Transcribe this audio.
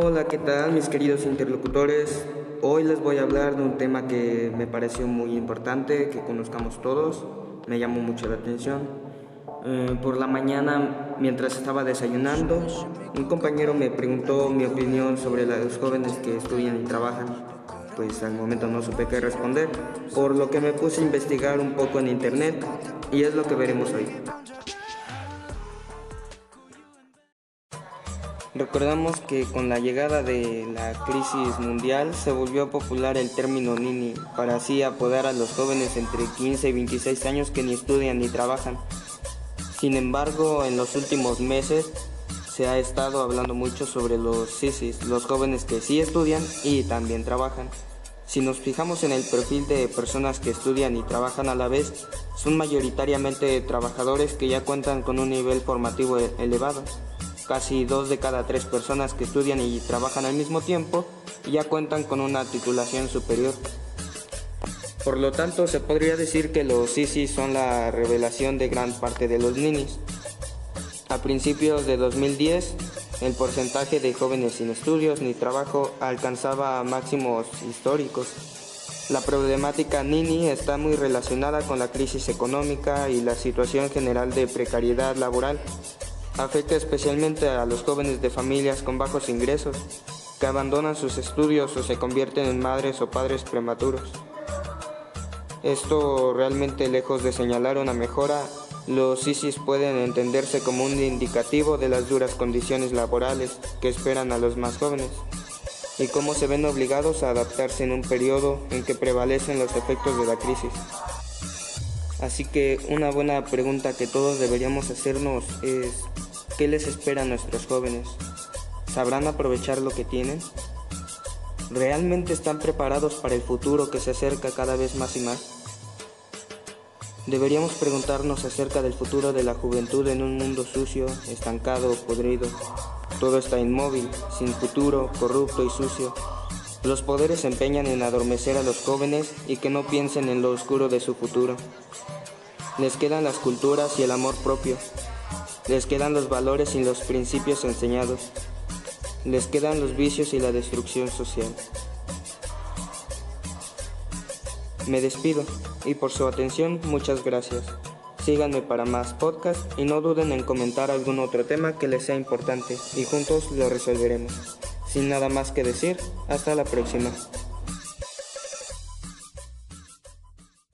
Hola, ¿qué tal mis queridos interlocutores? Hoy les voy a hablar de un tema que me pareció muy importante, que conozcamos todos, me llamó mucho la atención. Eh, por la mañana, mientras estaba desayunando, un compañero me preguntó mi opinión sobre los jóvenes que estudian y trabajan. Pues al momento no supe qué responder, por lo que me puse a investigar un poco en internet y es lo que veremos hoy. Recordamos que con la llegada de la crisis mundial se volvió popular el término nini para así apodar a los jóvenes entre 15 y 26 años que ni estudian ni trabajan. Sin embargo, en los últimos meses se ha estado hablando mucho sobre los sisis, los jóvenes que sí estudian y también trabajan. Si nos fijamos en el perfil de personas que estudian y trabajan a la vez, son mayoritariamente trabajadores que ya cuentan con un nivel formativo elevado Casi dos de cada tres personas que estudian y trabajan al mismo tiempo ya cuentan con una titulación superior. Por lo tanto, se podría decir que los CICI son la revelación de gran parte de los ninis. A principios de 2010, el porcentaje de jóvenes sin estudios ni trabajo alcanzaba máximos históricos. La problemática Nini está muy relacionada con la crisis económica y la situación general de precariedad laboral Afecta especialmente a los jóvenes de familias con bajos ingresos, que abandonan sus estudios o se convierten en madres o padres prematuros. Esto realmente lejos de señalar una mejora, los ISIS pueden entenderse como un indicativo de las duras condiciones laborales que esperan a los más jóvenes y cómo se ven obligados a adaptarse en un periodo en que prevalecen los efectos de la crisis. Así que una buena pregunta que todos deberíamos hacernos es ¿Qué les espera a nuestros jóvenes? ¿Sabrán aprovechar lo que tienen? ¿Realmente están preparados para el futuro que se acerca cada vez más y más? Deberíamos preguntarnos acerca del futuro de la juventud en un mundo sucio, estancado, podrido. Todo está inmóvil, sin futuro, corrupto y sucio. Los poderes se empeñan en adormecer a los jóvenes y que no piensen en lo oscuro de su futuro. Les quedan las culturas y el amor propio, les quedan los valores y los principios enseñados. Les quedan los vicios y la destrucción social. Me despido y por su atención muchas gracias. Síganme para más podcasts y no duden en comentar algún otro tema que les sea importante y juntos lo resolveremos. Sin nada más que decir, hasta la próxima.